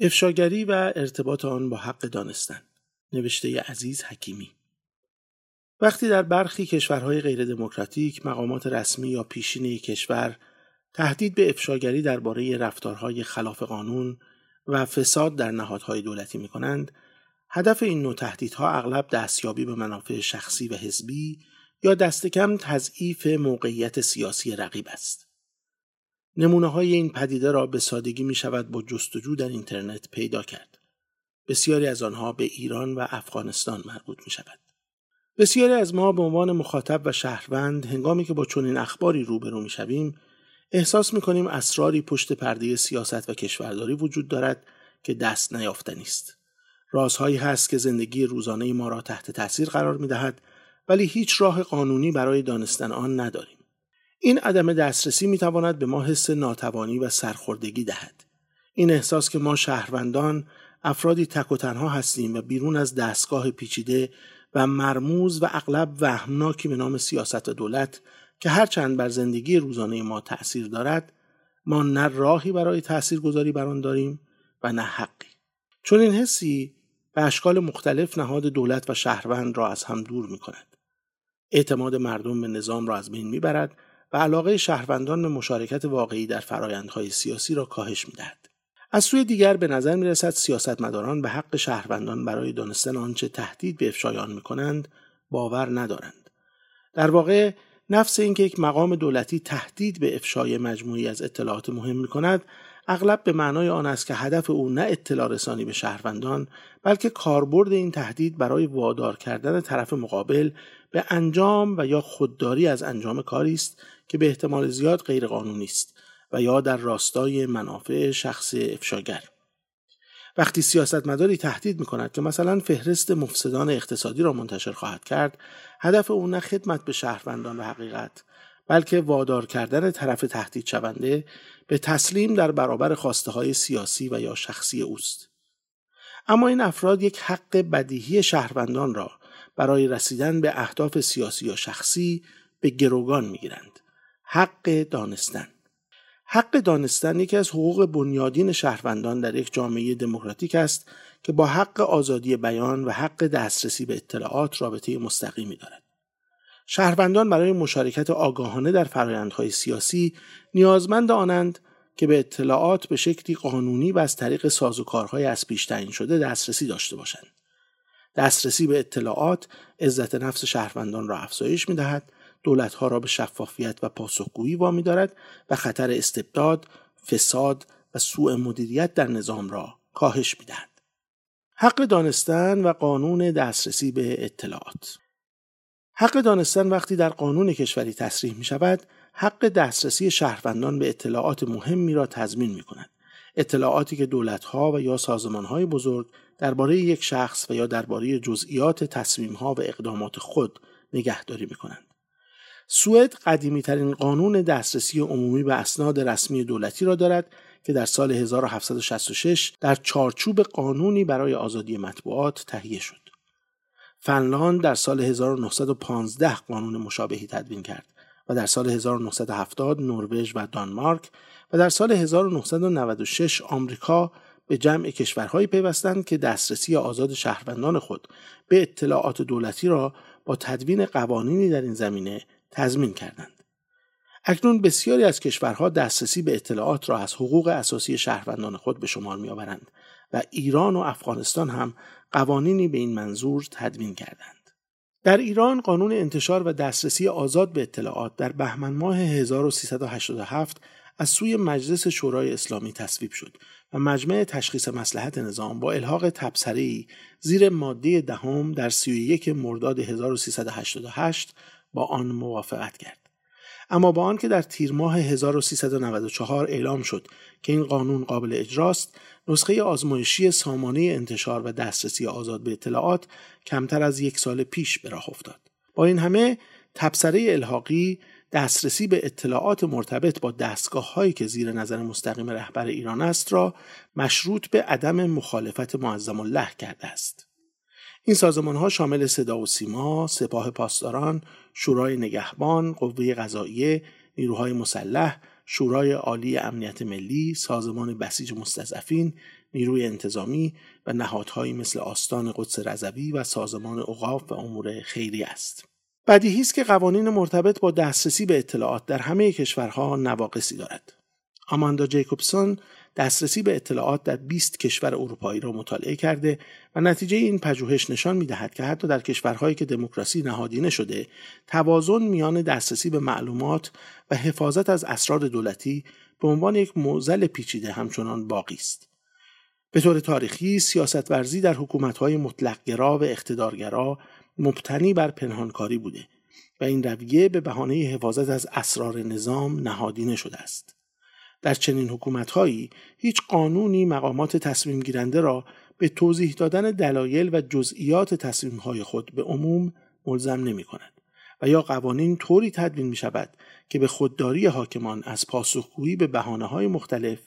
افشاگری و ارتباط آن با حق دانستن نوشته عزیز حکیمی وقتی در برخی کشورهای غیر دموکراتیک مقامات رسمی یا پیشین کشور تهدید به افشاگری درباره رفتارهای خلاف قانون و فساد در نهادهای دولتی می کنند، هدف این نوع تهدیدها اغلب دستیابی به منافع شخصی و حزبی یا دست کم تضعیف موقعیت سیاسی رقیب است. نمونه های این پدیده را به سادگی می شود با جستجو در اینترنت پیدا کرد. بسیاری از آنها به ایران و افغانستان مربوط می شود. بسیاری از ما به عنوان مخاطب و شهروند هنگامی که با چنین اخباری روبرو می شویم احساس می کنیم اسراری پشت پرده سیاست و کشورداری وجود دارد که دست نیافتنی است. رازهایی هست که زندگی روزانه ما را تحت تاثیر قرار می دهد ولی هیچ راه قانونی برای دانستن آن نداریم. این عدم دسترسی می تواند به ما حس ناتوانی و سرخوردگی دهد. این احساس که ما شهروندان افرادی تک و تنها هستیم و بیرون از دستگاه پیچیده و مرموز و اغلب وهمناکی به نام سیاست و دولت که هرچند بر زندگی روزانه ما تأثیر دارد ما نه راهی برای تأثیر گذاری بر آن داریم و نه حقی چون این حسی به اشکال مختلف نهاد دولت و شهروند را از هم دور می کند. اعتماد مردم به نظام را از بین می برد و علاقه شهروندان به مشارکت واقعی در فرایندهای سیاسی را کاهش می دهد. از سوی دیگر به نظر می رسد سیاستمداران به حق شهروندان برای دانستن آنچه تهدید به افشای آن می کنند باور ندارند. در واقع نفس اینکه یک مقام دولتی تهدید به افشای مجموعی از اطلاعات مهم می کند اغلب به معنای آن است که هدف او نه اطلاع رسانی به شهروندان بلکه کاربرد این تهدید برای وادار کردن طرف مقابل به انجام و یا خودداری از انجام کاری است که به احتمال زیاد غیرقانونی است و یا در راستای منافع شخص افشاگر. وقتی سیاستمداری تهدید می کند که مثلا فهرست مفسدان اقتصادی را منتشر خواهد کرد هدف او نه خدمت به شهروندان و حقیقت بلکه وادار کردن طرف تهدید شونده به تسلیم در برابر خواسته های سیاسی و یا شخصی اوست. اما این افراد یک حق بدیهی شهروندان را برای رسیدن به اهداف سیاسی یا شخصی به گروگان می‌گیرند. حق دانستن. حق دانستن یکی از حقوق بنیادین شهروندان در یک جامعه دموکراتیک است که با حق آزادی بیان و حق دسترسی به اطلاعات رابطه مستقیمی دارد. شهروندان برای مشارکت آگاهانه در فرایندهای سیاسی نیازمند آنند که به اطلاعات به شکلی قانونی و از طریق سازوکارهای از پیش تعیین شده دسترسی داشته باشند. دسترسی به اطلاعات عزت نفس شهروندان را افزایش می دهد دولتها را به شفافیت و پاسخگویی وامی دارد و خطر استبداد، فساد و سوء مدیریت در نظام را کاهش می‌دهد. حق دانستن و قانون دسترسی به اطلاعات حق دانستن وقتی در قانون کشوری تصریح می شود حق دسترسی شهروندان به اطلاعات مهمی را تضمین می کند. اطلاعاتی که دولتها و یا سازمانهای بزرگ درباره یک شخص و یا درباره جزئیات تصمیمها و اقدامات خود نگهداری می کنند. سوئد قدیمی ترین قانون دسترسی عمومی به اسناد رسمی دولتی را دارد که در سال 1766 در چارچوب قانونی برای آزادی مطبوعات تهیه شد. فنلاند در سال 1915 قانون مشابهی تدوین کرد و در سال 1970 نروژ و دانمارک و در سال 1996 آمریکا به جمع کشورهایی پیوستند که دسترسی آزاد شهروندان خود به اطلاعات دولتی را با تدوین قوانینی در این زمینه تضمین کردند. اکنون بسیاری از کشورها دسترسی به اطلاعات را از حقوق اساسی شهروندان خود به شمار میآورند و ایران و افغانستان هم قوانینی به این منظور تدوین کردند. در ایران قانون انتشار و دسترسی آزاد به اطلاعات در بهمن ماه 1387 از سوی مجلس شورای اسلامی تصویب شد و مجمع تشخیص مسلحت نظام با الحاق تبصره‌ای زیر ماده دهم در 31 مرداد 1388 با آن موافقت کرد. اما با آنکه در تیر ماه 1394 اعلام شد که این قانون قابل اجراست نسخه آزمایشی سامانه انتشار و دسترسی آزاد به اطلاعات کمتر از یک سال پیش به راه افتاد. با این همه تبصره الحاقی دسترسی به اطلاعات مرتبط با دستگاه هایی که زیر نظر مستقیم رهبر ایران است را مشروط به عدم مخالفت معظم الله کرده است. این سازمان ها شامل صدا و سیما، سپاه پاسداران، شورای نگهبان، قوه قضاییه، نیروهای مسلح، شورای عالی امنیت ملی، سازمان بسیج مستضعفین، نیروی انتظامی و نهادهایی مثل آستان قدس رضوی و سازمان اوقاف و امور خیری است. بدیهی است که قوانین مرتبط با دسترسی به اطلاعات در همه کشورها نواقصی دارد. آماندا جیکوبسون دسترسی به اطلاعات در 20 کشور اروپایی را مطالعه کرده و نتیجه این پژوهش نشان می‌دهد که حتی در کشورهایی که دموکراسی نهادینه شده توازن میان دسترسی به معلومات و حفاظت از اسرار دولتی به عنوان یک معضل پیچیده همچنان باقی است. به طور تاریخی سیاست ورزی در حکومت‌های مطلقگرا و اقتدارگرا مبتنی بر پنهانکاری بوده و این رویه به بهانه حفاظت از اسرار نظام نهادینه شده است. در چنین حکومتهایی هیچ قانونی مقامات تصمیم گیرنده را به توضیح دادن دلایل و جزئیات تصمیمهای خود به عموم ملزم نمی کند و یا قوانین طوری تدوین می شود که به خودداری حاکمان از پاسخگویی به بحانه های مختلف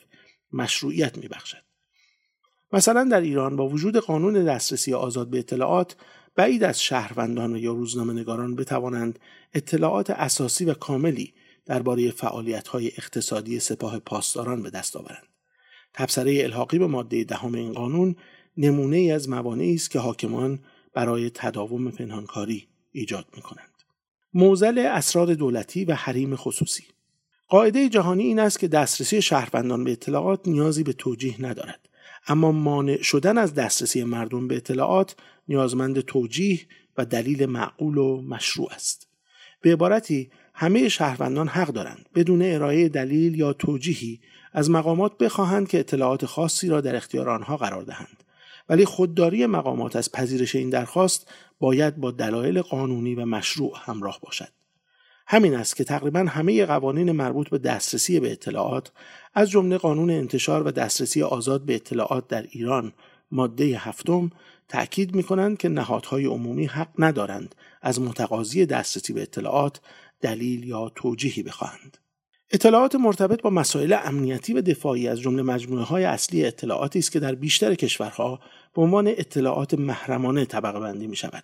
مشروعیت می بخشد. مثلا در ایران با وجود قانون دسترسی آزاد به اطلاعات بعید از شهروندان و یا روزنامه نگاران بتوانند اطلاعات اساسی و کاملی درباره های اقتصادی سپاه پاسداران به دست آورند. تبصره الحاقی به ماده دهم این قانون نمونه ای از موانعی است که حاکمان برای تداوم پنهانکاری ایجاد می کنند. موزل اسرار دولتی و حریم خصوصی قاعده جهانی این است که دسترسی شهروندان به اطلاعات نیازی به توجیه ندارد اما مانع شدن از دسترسی مردم به اطلاعات نیازمند توجیه و دلیل معقول و مشروع است به عبارتی همه شهروندان حق دارند بدون ارائه دلیل یا توجیهی از مقامات بخواهند که اطلاعات خاصی را در اختیار آنها قرار دهند. ولی خودداری مقامات از پذیرش این درخواست باید با دلایل قانونی و مشروع همراه باشد. همین است که تقریبا همه قوانین مربوط به دسترسی به اطلاعات از جمله قانون انتشار و دسترسی آزاد به اطلاعات در ایران ماده هفتم تأکید می کنند که نهادهای عمومی حق ندارند از متقاضی دسترسی به اطلاعات دلیل یا توجیهی بخواهند. اطلاعات مرتبط با مسائل امنیتی و دفاعی از جمله مجموعه های اصلی اطلاعاتی است که در بیشتر کشورها به عنوان اطلاعات محرمانه طبقه بندی می شود.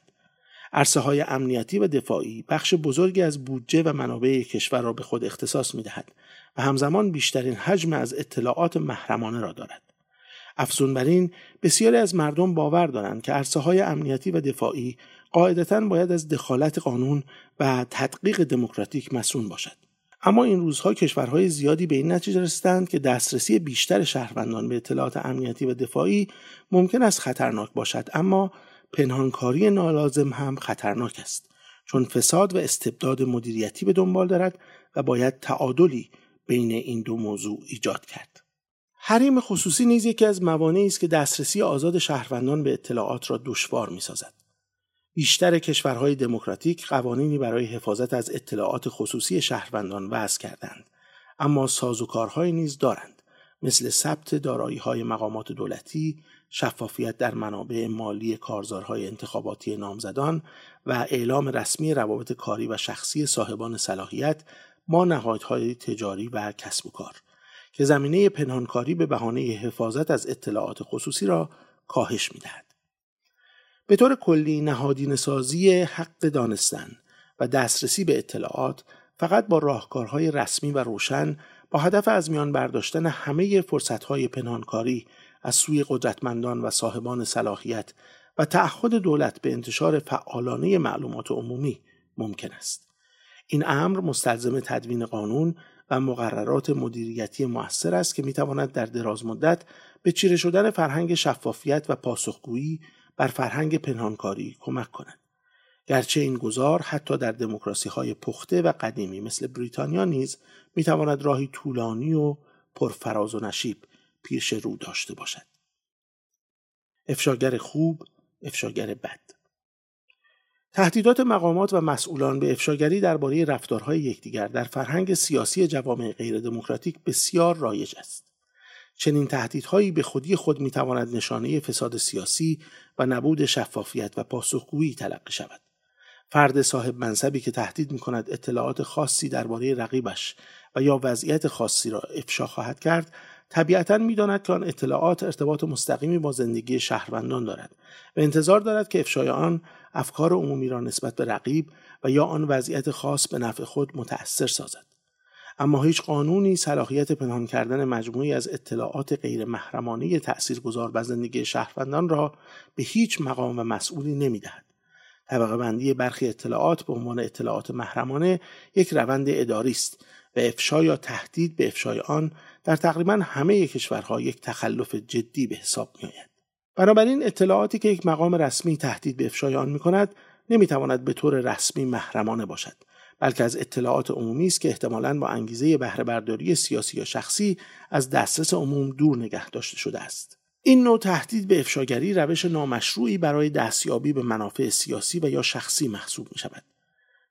عرصه های امنیتی و دفاعی بخش بزرگی از بودجه و منابع کشور را به خود اختصاص می دهد و همزمان بیشترین حجم از اطلاعات محرمانه را دارد. افزون بر این بسیاری از مردم باور دارند که عرصه های امنیتی و دفاعی قاعدتا باید از دخالت قانون و تدقیق دموکراتیک مسئول باشد. اما این روزها کشورهای زیادی به این نتیجه رسیدند که دسترسی بیشتر شهروندان به اطلاعات امنیتی و دفاعی ممکن است خطرناک باشد اما پنهانکاری نالازم هم خطرناک است چون فساد و استبداد مدیریتی به دنبال دارد و باید تعادلی بین این دو موضوع ایجاد کرد. حریم خصوصی نیز یکی از موانعی است که دسترسی آزاد شهروندان به اطلاعات را دشوار می‌سازد. بیشتر کشورهای دموکراتیک قوانینی برای حفاظت از اطلاعات خصوصی شهروندان وضع کردند اما سازوکارهایی نیز دارند مثل ثبت دارایی های مقامات دولتی، شفافیت در منابع مالی کارزارهای انتخاباتی نامزدان و اعلام رسمی روابط کاری و شخصی صاحبان صلاحیت با نهادهای تجاری و کسب و کار که زمینه پنهانکاری به بهانه حفاظت از اطلاعات خصوصی را کاهش می‌دهد. به طور کلی نهادین سازی حق دانستن و دسترسی به اطلاعات فقط با راهکارهای رسمی و روشن با هدف از میان برداشتن همه فرصتهای پنهانکاری از سوی قدرتمندان و صاحبان صلاحیت و تعهد دولت به انتشار فعالانه معلومات عمومی ممکن است. این امر مستلزم تدوین قانون و مقررات مدیریتی موثر است که می‌تواند در دراز مدت به چیره شدن فرهنگ شفافیت و پاسخگویی بر فرهنگ پنهانکاری کمک کند. گرچه این گذار حتی در دموکراسی های پخته و قدیمی مثل بریتانیا نیز می‌تواند راهی طولانی و پرفراز و نشیب پیش رو داشته باشد. افشاگر خوب، افشاگر بد تهدیدات مقامات و مسئولان به افشاگری درباره رفتارهای یکدیگر در فرهنگ سیاسی جوامع غیر دموکراتیک بسیار رایج است. چنین تهدیدهایی به خودی خود می‌تواند نشانه فساد سیاسی و نبود شفافیت و پاسخگویی تلقی شود. فرد صاحب منصبی که تهدید می کند اطلاعات خاصی درباره رقیبش و یا وضعیت خاصی را افشا خواهد کرد طبیعتا می‌داند که آن اطلاعات ارتباط مستقیمی با زندگی شهروندان دارد و انتظار دارد که افشای آن افکار عمومی را نسبت به رقیب و یا آن وضعیت خاص به نفع خود متأثر سازد. اما هیچ قانونی صلاحیت پنهان کردن مجموعی از اطلاعات غیر محرمانه تأثیرگذار بر زندگی شهروندان را به هیچ مقام و مسئولی نمی‌دهد. طبقه بندی برخی اطلاعات به عنوان اطلاعات محرمانه یک روند اداری است و افشا یا تهدید به افشای آن در تقریبا همه کشورها یک تخلف جدی به حساب می آید. بنابراین اطلاعاتی که یک مقام رسمی تهدید به افشای آن می کند نمی تواند به طور رسمی محرمانه باشد بلکه از اطلاعات عمومی است که احتمالاً با انگیزه بهره برداری سیاسی یا شخصی از دسترس عموم دور نگه داشته شده است این نوع تهدید به افشاگری روش نامشروعی برای دستیابی به منافع سیاسی و یا شخصی محسوب می شود.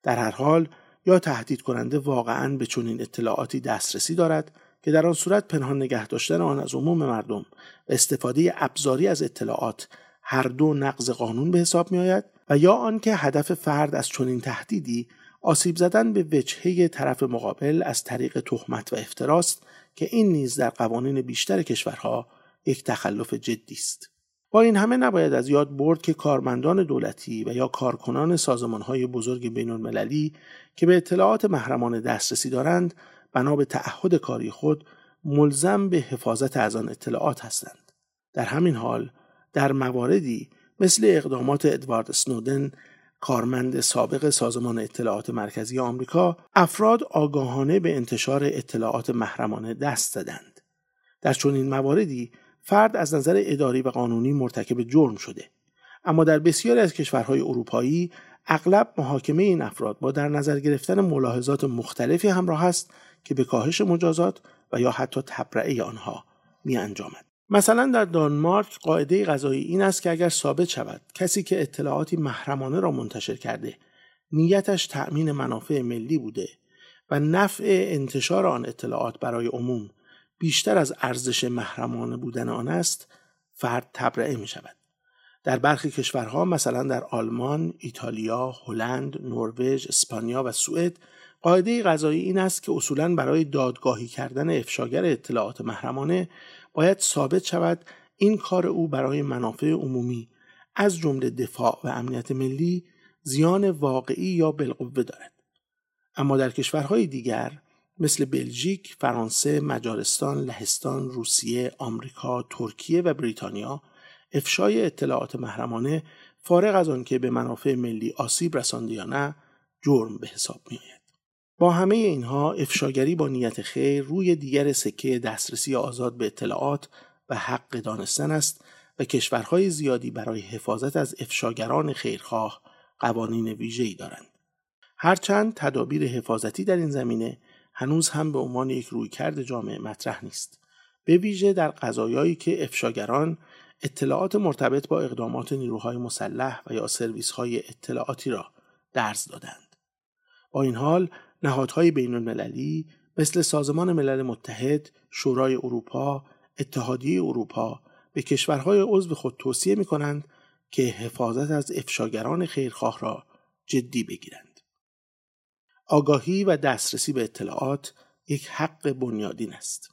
در هر حال یا تهدید کننده واقعا به چنین اطلاعاتی دسترسی دارد که در آن صورت پنهان نگه داشتن آن از عموم مردم و استفاده ابزاری از اطلاعات هر دو نقض قانون به حساب می آید و یا آنکه هدف فرد از چنین تهدیدی آسیب زدن به وجهه طرف مقابل از طریق تهمت و افتراست که این نیز در قوانین بیشتر کشورها یک تخلف جدی است. با این همه نباید از یاد برد که کارمندان دولتی و یا کارکنان سازمانهای بزرگ بین المللی که به اطلاعات محرمانه دسترسی دارند بنا به تعهد کاری خود ملزم به حفاظت از آن اطلاعات هستند. در همین حال در مواردی مثل اقدامات ادوارد سنودن کارمند سابق سازمان اطلاعات مرکزی آمریکا افراد آگاهانه به انتشار اطلاعات محرمانه دست زدند در چنین مواردی فرد از نظر اداری و قانونی مرتکب جرم شده اما در بسیاری از کشورهای اروپایی اغلب محاکمه این افراد با در نظر گرفتن ملاحظات مختلفی همراه است که به کاهش مجازات و یا حتی تبرعه آنها می انجامد. مثلا در دانمارک قاعده غذایی این است که اگر ثابت شود کسی که اطلاعاتی محرمانه را منتشر کرده نیتش تأمین منافع ملی بوده و نفع انتشار آن اطلاعات برای عموم بیشتر از ارزش محرمانه بودن آن است فرد تبرئه می شود. در برخی کشورها مثلا در آلمان، ایتالیا، هلند، نروژ، اسپانیا و سوئد قاعده غذایی این است که اصولا برای دادگاهی کردن افشاگر اطلاعات محرمانه باید ثابت شود این کار او برای منافع عمومی از جمله دفاع و امنیت ملی زیان واقعی یا بالقوه دارد اما در کشورهای دیگر مثل بلژیک، فرانسه، مجارستان، لهستان، روسیه، آمریکا، ترکیه و بریتانیا افشای اطلاعات محرمانه فارغ از آنکه به منافع ملی آسیب رسانده یا نه جرم به حساب می آید. با همه اینها افشاگری با نیت خیر روی دیگر سکه دسترسی آزاد به اطلاعات و حق دانستن است و کشورهای زیادی برای حفاظت از افشاگران خیرخواه قوانین ویژه‌ای دارند. هرچند تدابیر حفاظتی در این زمینه هنوز هم به عنوان یک رویکرد جامعه مطرح نیست. به ویژه در قضایایی که افشاگران اطلاعات مرتبط با اقدامات نیروهای مسلح و یا سرویس های اطلاعاتی را درز دادند. با این حال نهادهای بین المللی مثل سازمان ملل متحد، شورای اروپا، اتحادیه اروپا به کشورهای عضو خود توصیه می کنند که حفاظت از افشاگران خیرخواه را جدی بگیرند. آگاهی و دسترسی به اطلاعات یک حق بنیادین است.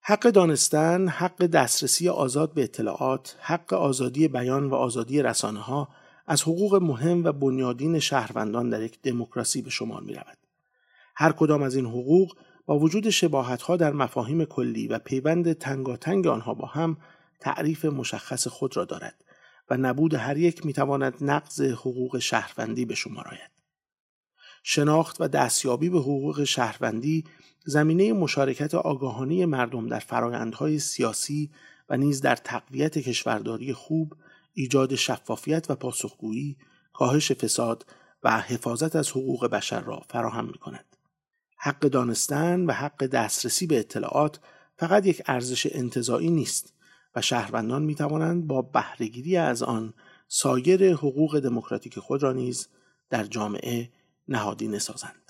حق دانستن، حق دسترسی آزاد به اطلاعات، حق آزادی بیان و آزادی رسانه ها از حقوق مهم و بنیادین شهروندان در یک دموکراسی به شمار می رود. هر کدام از این حقوق با وجود شباهت ها در مفاهیم کلی و پیوند تنگاتنگ آنها با هم تعریف مشخص خود را دارد و نبود هر یک می تواند نقض حقوق شهروندی به شمار آید. شناخت و دستیابی به حقوق شهروندی زمینه مشارکت آگاهانه مردم در فرایندهای سیاسی و نیز در تقویت کشورداری خوب ایجاد شفافیت و پاسخگویی، کاهش فساد و حفاظت از حقوق بشر را فراهم می کند. حق دانستن و حق دسترسی به اطلاعات فقط یک ارزش انتظاعی نیست و شهروندان می توانند با بهرهگیری از آن سایر حقوق دموکراتیک خود را نیز در جامعه نهادینه سازند.